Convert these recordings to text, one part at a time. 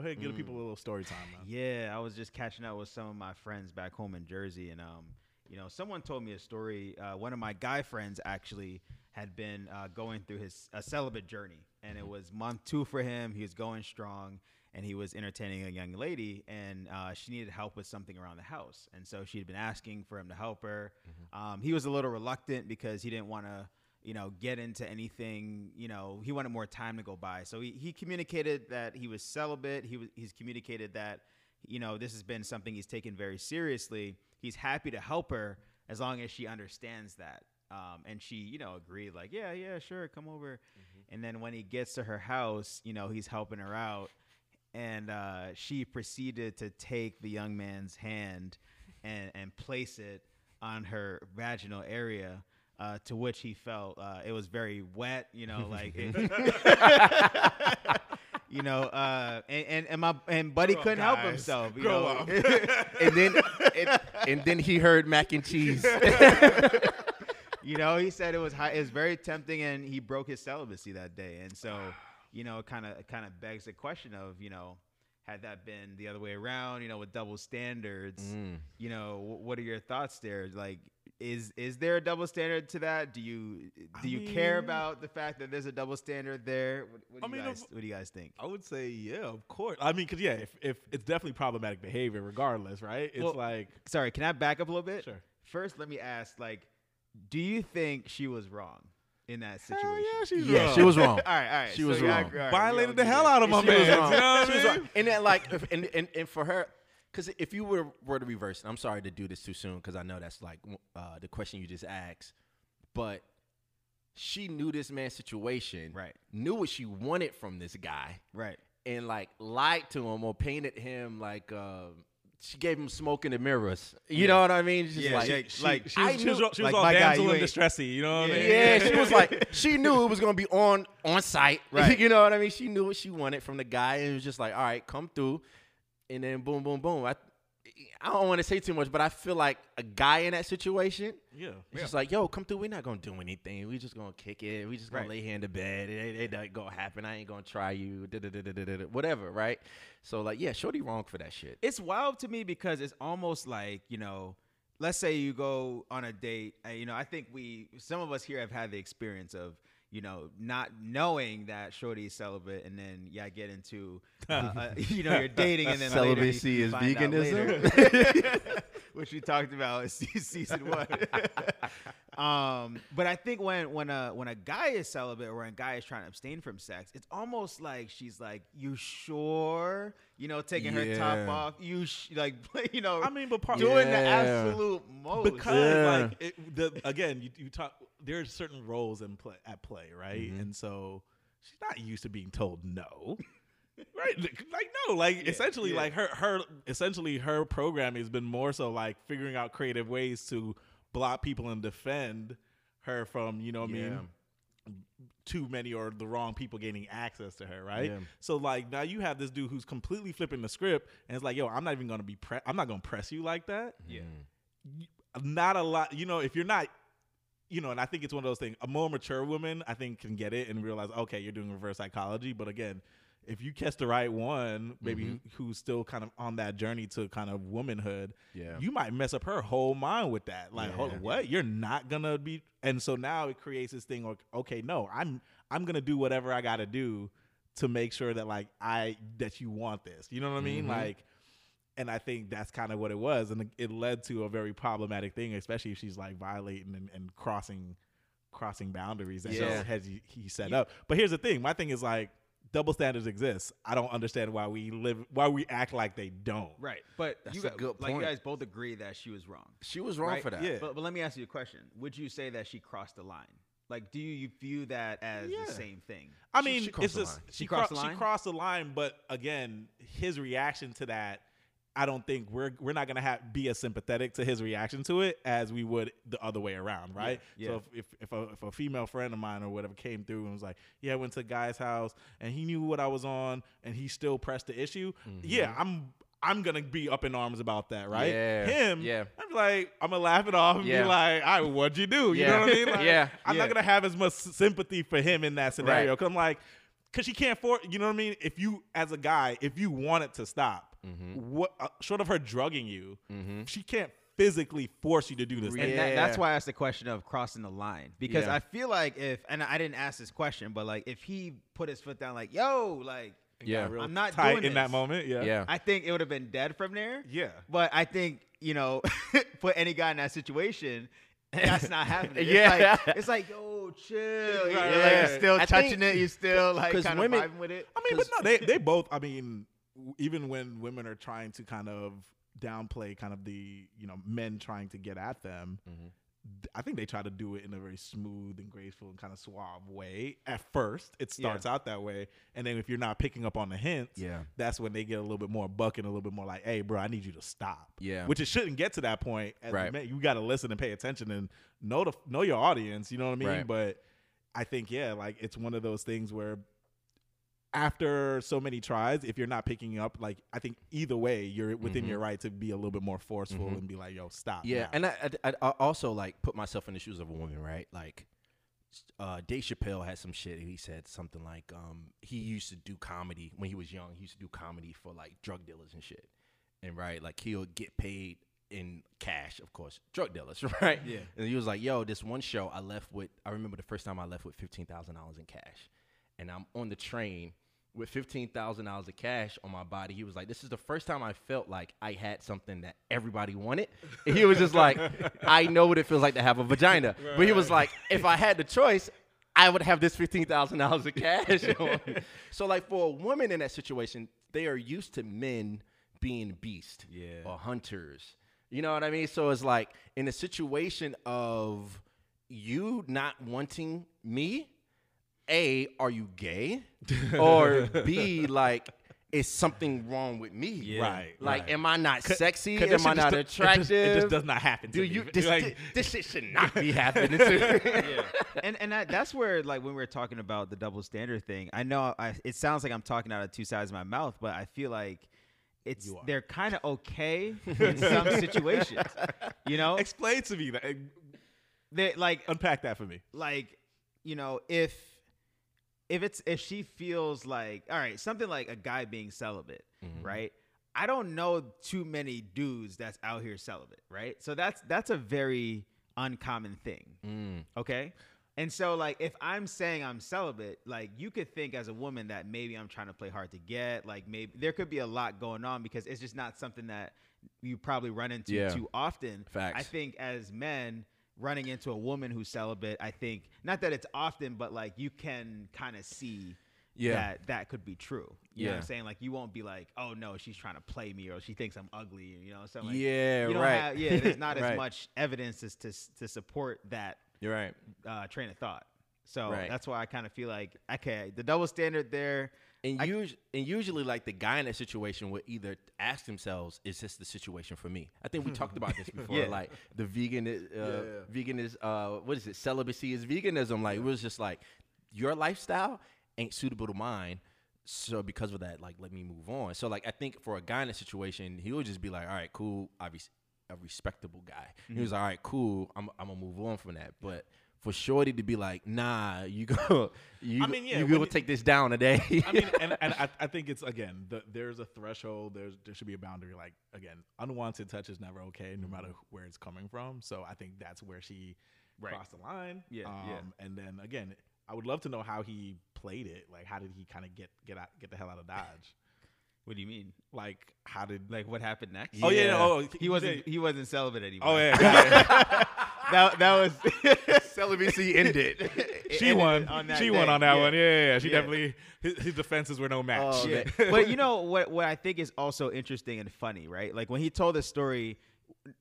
ahead and give people a little story time. Man. Yeah, I was just catching up with some of my friends back home in Jersey, and um, you know, someone told me a story. Uh, one of my guy friends actually had been uh, going through his a celibate journey, and it was month two for him. He was going strong, and he was entertaining a young lady, and uh, she needed help with something around the house, and so she had been asking for him to help her. Um, he was a little reluctant because he didn't want to you know, get into anything. You know, he wanted more time to go by. So he, he communicated that he was celibate. He was he's communicated that you know this has been something he's taken very seriously. He's happy to help her as long as she understands that. Um, and she, you know, agreed like, yeah, yeah, sure, come over. And then when he gets to her house, you know, he's helping her out, and uh, she proceeded to take the young man's hand and and place it on her vaginal area uh, to which he felt uh, it was very wet, you know, like, it, you know, uh, and, and and my and Buddy Grow couldn't help himself, you Grow know. up. and then and, and then he heard mac and cheese. you know, he said it was high, it was very tempting, and he broke his celibacy that day, and so, you know, it kind of kind of begs the question of, you know, had that been the other way around, you know, with double standards, Mm. you know, wh- what are your thoughts there? Like, is is there a double standard to that? Do you do you care about the fact that there's a double standard there? What, what do I you mean, guys if- what do you guys think? I would say, yeah, of course. I mean, because yeah, if, if it's definitely problematic behavior, regardless, right? It's Well, like Sorry, can I back up a little bit? Sure. First, let me ask, like, do you think she was wrong in that situation? hell yeah, she's Yeah, wrong. she was wrong. all right, all right. She so was wrong. agree- all right, violated the hell agree. out of my She man. was You know She I was wrong. And then like, if, and, and and for her, because if you were were to reverse, I'm sorry to do this too soon, because I know that's like uh, the question you just asked, but she knew this man's situation, Right. Knew what she wanted from this guy, Right. and like lied to him or painted him like. Uh, she gave him smoke in the mirrors. You know what I mean? Just Yeah, like, yeah, She, like she, was, she was, knew- she was like, all my guy, damsel in distressy. You know what I mean? Yeah, she was like, she knew it was gonna be on on site. Right. you know what I mean? She knew what she wanted from the guy, and it was just like, all right, come through, and then boom, boom, boom. I, I don't want to say too much, but I feel like a guy in that situation, yeah. it's yeah. just like, yo, come through. We're not gonna do anything. We just gonna kick it. We just gonna Right. lay here in the bed. It, ain't- it ain't gonna happen. I ain't gonna try you. Whatever, right? So like, yeah, shorty wrong for that shit. It's wild to me because it's almost like you know, let's say you go on a date. You know, I think we some of us here have had the experience of you know not knowing that shorty is celibate, and then yeah, get into uh, uh, you know you're dating, and then later Celibacy you is veganism? later. which we talked about in season one. um, but I think when when a when a guy is celibate or when a guy is trying to abstain from sex, it's almost like she's like, "You sure?" You know, taking her top off. You sh- like, you know, I mean, but part doing the absolute most. because Yeah. like it, the, again, you, you talk. There's certain roles in play at play, right? Mm-hmm. And so she's not used to being told no. Right, like no, like essentially, yeah. like her, her, essentially, her programming has been more so like figuring out creative ways to block people and defend her from, you know, what I mean, too many or the wrong people gaining access to her, right? Yeah. So like now you have this dude who's completely flipping the script, and it's like, yo, I'm not even gonna be, pre- I'm not gonna press you like that. yeah, Not a lot, you know, if you're not, you know, and I think it's one of those things. A more mature woman, I think, can get it and realize, okay, you're doing reverse psychology. But again, if you catch the right one, maybe Mm-hmm. who's still kind of on that journey to kind of womanhood, Yeah. you might mess up her whole mind with that. Like, Yeah. on, what? You're not gonna be, and so now it creates this thing. Like, okay, no, I'm I'm gonna do whatever I gotta do to make sure that like I that you want this. You know what I mean? Mhm. Like, and I think that's kind of what it was, and it led to a very problematic thing, especially if she's like violating and, and crossing crossing boundaries that Yeah. has he, he set up. But here's the thing: my thing is like double standards exist. I don't understand why we live why we act like they don't. right. But That's you a got, good like you guys both agree that she was wrong. She was wrong right? for that. Yeah. But, but let me ask you a question. Would you say that she crossed the line? Like, do you view that as Yeah. the same thing? I She- mean, she crossed it's the just line. she, She crossed cro- the line? She crossed the line, but again, his reaction to that, I don't think we're we're not gonna have be as sympathetic to his reaction to it as we would the other way around, right? Yeah, So if if if a, if a female friend of mine or whatever came through and was like, "Yeah, I went to a guy's house and he knew what I was on and he still pressed the issue," mm-hmm. yeah, I'm. I'm gonna be up in arms about that, right? Yeah, Him, yeah. I'm like, I'm gonna laugh it off and Yeah. be like, "I, what'd you do?" You Yeah. know what I mean? Like, Yeah. I'm Yeah. not gonna have as much sympathy for him in that scenario Right. because I'm like, because she can't force. You know what I mean? If you, as a guy, if you want it to stop, Mm-hmm. what uh, short of her drugging you, she can't physically force you to do this. And that, that's why I asked the question of crossing the line because Yeah. I feel like if and I didn't ask this question, but like if he put his foot down, like yo, like Yeah. real I'm not tight doing in that moment. Yeah, Yeah. I think it would have been dead from there. yeah. But I think you know, put any guy in that situation. That's not happening. Yeah. it's like, it's like yo, chill. Right, yeah, right, like you're still I touching think- it. You're still like 'cause kind of women- vibing with it. I mean, but no, they they both. I mean, w- even when women are trying to kind of downplay kind of the you know men trying to get at them, Mm-hmm. I think they try to do it in a very smooth and graceful and kind of suave way. At first, it starts out that way, and then if you're not picking up on the hints, Yeah. that's when they get a little bit more buck and a little bit more like, "Hey, bro, I need you to stop." Yeah. which it shouldn't get to that point. As Right. men, you got to listen and pay attention and know the know your audience. You know what I mean? Right. But I think yeah, like it's one of those things where after so many tries, if you're not picking up, like I think either way, you're within your right to be a little bit more forceful and be like, "Yo, stop." Mm-hmm. Yeah, now. and I, I, I also like put myself in the shoes of a woman, right? Like, uh, Dave Chappelle had some shit. He said something like, um, he used to do comedy when he was young. He used to do comedy for like drug dealers and shit, and right, like he'll get paid in cash, of course, drug dealers, right? Yeah. And he was like, "Yo, this one show I left with. I remember the first time I left with fifteen thousand dollars in cash, and I'm on the train." With fifteen thousand dollars of cash on my body, he was like, "This is the first time I felt like I had something that everybody wanted." And he was just like, "I know what it feels like to have a vagina," but he was like, "If I had the choice, I would have this fifteen thousand dollars of cash." so, like for a woman in that situation, they are used to men being beast Yeah. or hunters. You know what I mean? So it's like in a situation of you not wanting me, A, are you gay? or B, like, is something wrong with me? Yeah. Right, Like, right. am I not sexy? 'Cause this Am I not just do- it just- attractive? It just, does not happen. Do to you this, Like, this, this shit should not be happening to yeah. And and that, that's where like when we are talking about the double standard thing, I know I, it sounds like I'm talking out of two sides of my mouth, but I feel like it's they're kind of okay in some situations. You know, explain to me that. they like Unpack that for me. like you know if if it's if she feels like all right something like a guy being celibate right i don't know too many dudes that's out here celibate right so that's that's a very uncommon thing Mm. okay and so like if i'm saying i'm celibate like you could think as a woman that maybe i'm trying to play hard to get like maybe there could be a lot going on because it's just not something that you probably run into Yeah. too often Facts. i think as men running into a woman who's celibate i think not that it's often but like you can kind of see Yeah. that that could be true you know what i'm saying like you won't be like oh no she's trying to play me or she thinks i'm ugly you know so like Yeah, you don't right. have yeah there's not as much evidence as to to support that You're right. uh, train of thought. So Right. that's why I kind of feel like okay, the double standard there. And, I- us- and usually, like the guy in that situation would either ask themselves, "Is this the situation for me?" I think we talked about this before. Yeah. Like the vegan, is, uh, vegan is uh, what is it? Celibacy is veganism. Like it was just like your lifestyle ain't suitable to mine. So because of that, like let me move on. So like I think for a guy in that situation, he would just be like, "All right, cool. I res- a respectable guy." He Mm-hmm. was like, all right, cool. I'm I'm gonna move on from that, but. For Shorty to be like, nah, you go, you, I mean, yeah, you when go take this down today. I mean, and, and I, I think it's again, the, there's a threshold. There's there should be a boundary. Like again, unwanted touch is never okay, no matter where it's coming from. So I think that's where she Right. crossed the line. Yeah, um, yeah. And then again, I would love to know how he played it. Like, how did he kind of get get out, get the hell out of Dodge? What do you mean? Like, how did Like what happened next? Oh yeah, Yeah. oh he wasn't he wasn't celibate anymore. Oh yeah, yeah. that that was celibacy ended. She won. on that she day. won on that Yeah. one. Yeah, yeah, yeah. She Yeah. definitely his, his defenses were no match. Oh, Yeah. but you know what? What I think is also interesting and funny, right? Like when he told the story,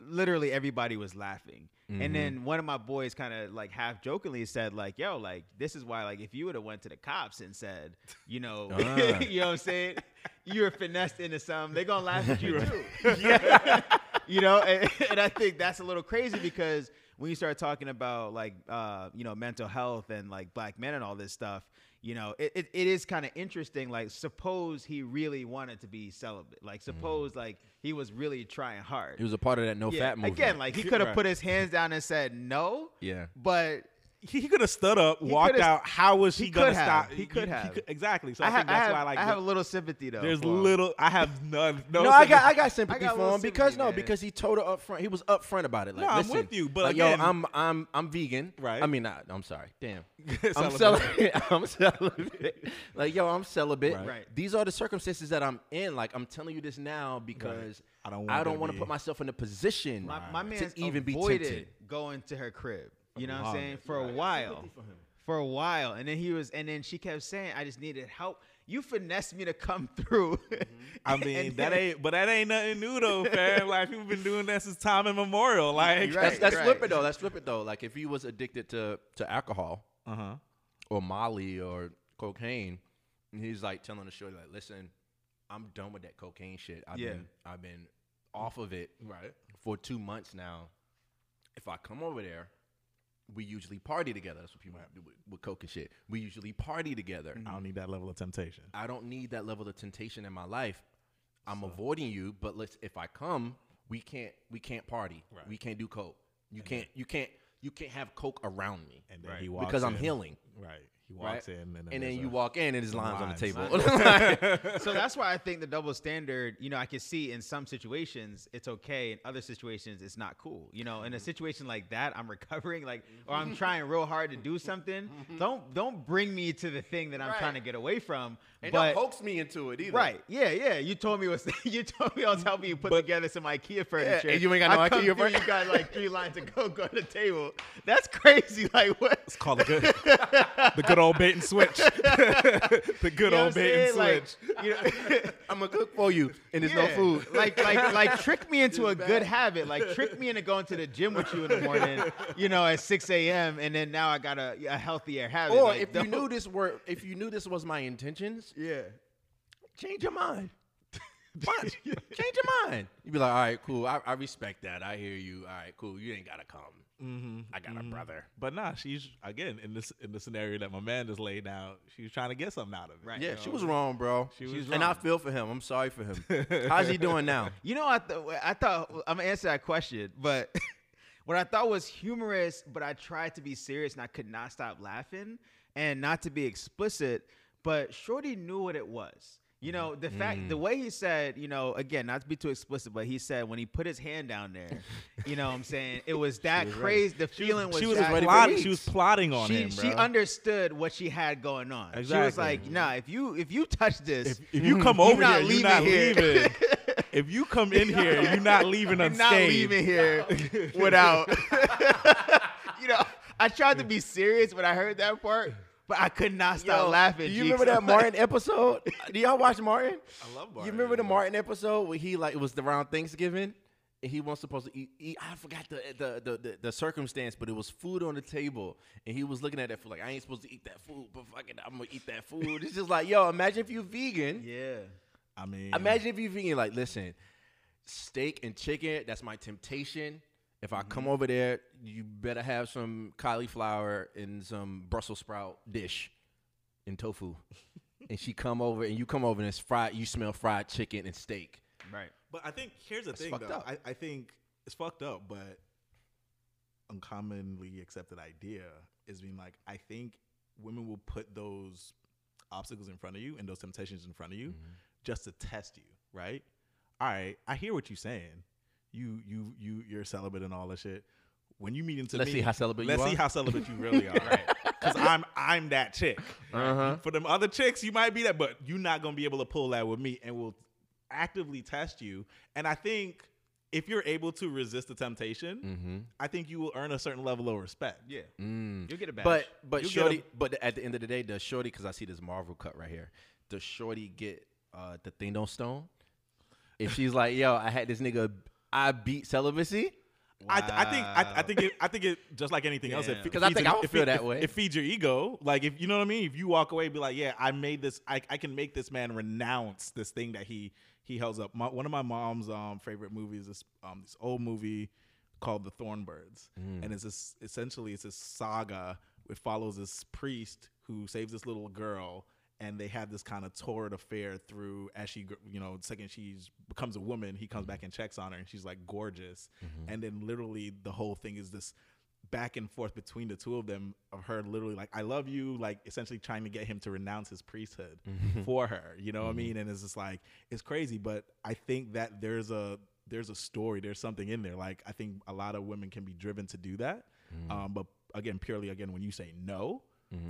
literally everybody was laughing, Mm-hmm. and then one of my boys kind of like half jokingly said, like, "Yo, like this is why, like, if you would have went to the cops and said, you know, Ah. you know what I'm saying, you were finessed into something, they're gonna laugh at you too, yeah, you know, and, and I think that's a little crazy because when you start talking about like uh, you know mental health and like black men and all this stuff you know it, it, it is kind of interesting like suppose he really wanted to be celibate like suppose like he was really trying hard He was a part of that no Yeah, Fap movement. again like he could have Right. put his hands down and said no yeah, but he could have stood up, He walked out. How was he, he gonna have. stop? He could have. exactly. So I, I, ha- think I that's have, why I like I have a little sympathy though. there's little. I have none. No, No, I got sympathy. I got sympathy I got for little him because sympathy, no, because he told her up front. He was upfront about it. Like, No, I'm listen, with you, but like, again- yo, I'm I'm I'm vegan. Right. I mean, not. I'm sorry. Damn. I'm Celibate. celibate. I'm celibate. like, yo, I'm celibate. Right. Right. These are the circumstances that I'm in. Like, I'm telling you this now because I don't want I don't to want to put myself in a position My, my man to even be tempted. going to her crib. You know what I'm saying? For a while. For a while. And then he was and then she kept saying, I just needed help. You finessed me to come through. I mean, that ain't, but that ain't nothing new though, fam. Like people have been doing that since time immemorial. Like, Right. Let's, let's right. flip it though. Let's flip it though. Like, if he was addicted to to alcohol uh huh. or Molly or cocaine, and he's like telling the shorty like, listen, I'm done with that cocaine shit. I've Yeah. been I've been off of it Right. for two months now. If I come over there, we usually party together. That's what people do with, with coke and shit. We usually party together. I don't need that level of temptation. I don't need that level of temptation in my life. I'm avoiding you, but let's if I come, we can't we can't party. Right. We can't do coke. You can't you can't you can't have coke around me. And then Right. he walks Because I'm in. healing. Right. He Right? in, and then, and then you a- walk in and there's lines on the lines. table. so that's why I think the double standard, you know, I can see in some situations it's okay, in other situations it's not cool. You know, in a situation like that, I'm recovering, like, or I'm trying real hard to do something. Don't don't bring me to the thing that I'm Right. trying to get away from. And but don't hoax me into it either. right, yeah, yeah. You told me was you told me I was helping you put together some IKEA furniture. and you ain't got no I IKEA furniture? You got like three lines of coke on the table. That's crazy. Like what? It's called the good, the good old bait and switch. the good You know old I'm bait and saying? switch. Like, you know, I'm gonna cook for you, and there's no food. Like, like, like, trick me into a good habit. Like, trick me into going to the gym with you in the morning. You know, at 6 a.m. And then now I got a, a healthier habit. or Like, if you knew this were, if you knew this was my intentions, yeah, change your mind. Fine. change your mind. You'd be like, all right, cool. I, I respect that. I hear you. All right, cool. You ain't gotta come. Mm-hmm. I got a brother. But nah, she's again in this in the scenario that my man just laid out. She was trying to get something out of it. Right. Yeah, you she know. was wrong, bro. She was and I feel for him. I'm sorry for him. How's he doing now? You know, I thought I thought I'm gonna answer that question, but what I thought was humorous, but I tried to be serious and I could not stop laughing and not to be explicit. But Shorty knew what it was. You know, the fact, the mm. way he said, you know, again, not to be too explicit, but he said when he put his hand down there, you know what I'm saying? It was that was ready. crazy. The feeling was, She was that ready plotting. She was plotting on she, him, she understood what she had going on. She was like, nah, if you if you touch this, if, if you come over here, you're not here. leaving. if you come in here, you're not leaving I'm not leaving here without. you know, I tried to be serious when I heard that part, but I could not stop Yo, laughing. Do you Cheeks. remember that Martin episode? do y'all watch Martin? I love Martin. You remember the Martin episode where he like it was around Thanksgiving and he wasn't supposed to eat, eat I forgot the the, the the the circumstance, but it was food on the table and he was looking at that food like I ain't supposed to eat that food, but fuck it, I'm gonna eat that food. It's just like yo, imagine if you vegan. Yeah. I mean, Imagine if you vegan. Like listen, steak and chicken. That's my temptation. If I come over there, you better have some cauliflower and some Brussels sprout dish and tofu. and she come over and you come over and it's fried. You smell fried chicken and steak. Right. But I think here's the thing, though. up. I, I think it's fucked up, but uncommonly accepted idea is being like, I think women will put those obstacles in front of you and those temptations in front of you Mm-hmm. just to test you, right? All right, I hear what you're saying. You you you you're celibate and all that shit. When you meet into Let's me, see how celibate you let's see are. how celibate you really are, right? Because I'm I'm that chick. Uh-huh. For them other chicks, you might be that, but you're not gonna be able to pull that with me, and we'll actively test you. And I think if you're able to resist the temptation, Mm-hmm. I think you will earn a certain level of respect. Yeah. Mm. You'll get a badge. But but You get shorty, a- but at the end of the day, does shorty? Because I see this Marvel cut right here. Does shorty get uh, the thing don't stone? If she's like, yo, I had this nigga, I beat celibacy. I, I think I, I think it I think it just like anything else. It Yeah. fe- 'Cause I feeds think it- I would it feel fe- that it- way. It feeds your ego. Like if you know what I mean. If you walk away, and be like, yeah, I made this. I, I can make this man renounce this thing that he he held up. My, one of my mom's um favorite movies is um this old movie called The Thorn Birds, Mm. and it's this essentially it's this saga. It follows this priest who saves this little girl. And they have this kind of torrid affair through as she, you know, second she becomes a woman, he comes back and checks on her, and she's like gorgeous. And then literally the whole thing is this back and forth between the two of them of her literally like I love you, like essentially trying to get him to renounce his priesthood Mm-hmm. for her. You know what I mean? And it's just like it's crazy, but I think that there's a there's a story, there's something in there. Like I think a lot of women can be driven to do that. Mm-hmm. Um, but again, purely again, when you say no,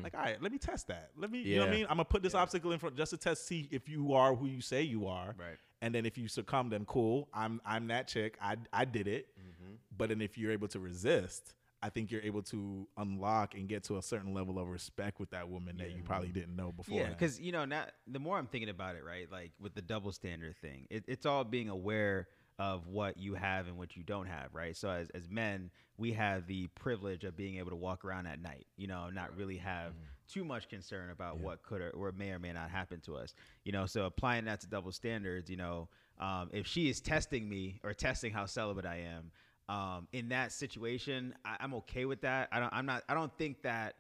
like, all right, let me test that. Let me, you know what I mean? I'm gonna put this obstacle in front just to test, see if you are who you say you are. Right. And then if you succumb, then cool. I'm I'm that chick. I I did it. Mm-hmm. But then if you're able to resist, I think you're able to unlock and get to a certain level of respect with that woman that you probably didn't know before. Yeah, because you know, now the more I'm thinking about it, right, like with the double standard thing, it, it's all being aware of what you have and what you don't have, right? So as as men, we have the privilege of being able to walk around at night, you know, not really have too much concern about what could or, or may or may not happen to us, you know. So applying that to double standards, you know, um, if she is testing me or testing how celibate I am. Um, in that situation, I, I'm okay with that. I don't. I'm not. I don't think that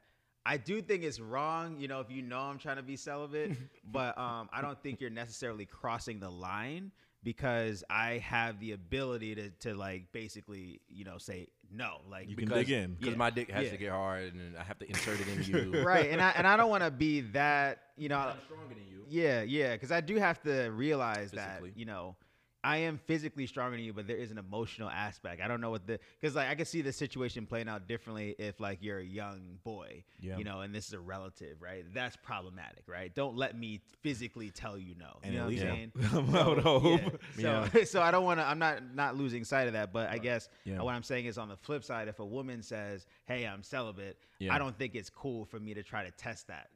I do think it's wrong, you know, if you know I'm trying to be celibate, but um, I don't think you're necessarily crossing the line because I have the ability to, to like basically, you know, say no, like You can dig in. because Yeah. my dick has Yeah. to get hard and I have to insert it in you. right, and I and I don't want to be that, you know, I'm stronger than you. yeah, yeah, because I do have to realize Physically. that you know I am physically stronger than you, but there is an emotional aspect. I don't know what the because like I can see the situation playing out differently if like you're a young boy, Yeah. you know, and this is a relative, right? That's problematic, right? Don't let me physically tell you no. And you know what I'm saying? I would hope. Yeah. So, so I don't want to. I'm not not losing sight of that, but I guess Yeah. what I'm saying is on the flip side, if a woman says, "Hey, I'm celibate," Yeah. I don't think it's cool for me to try to test that.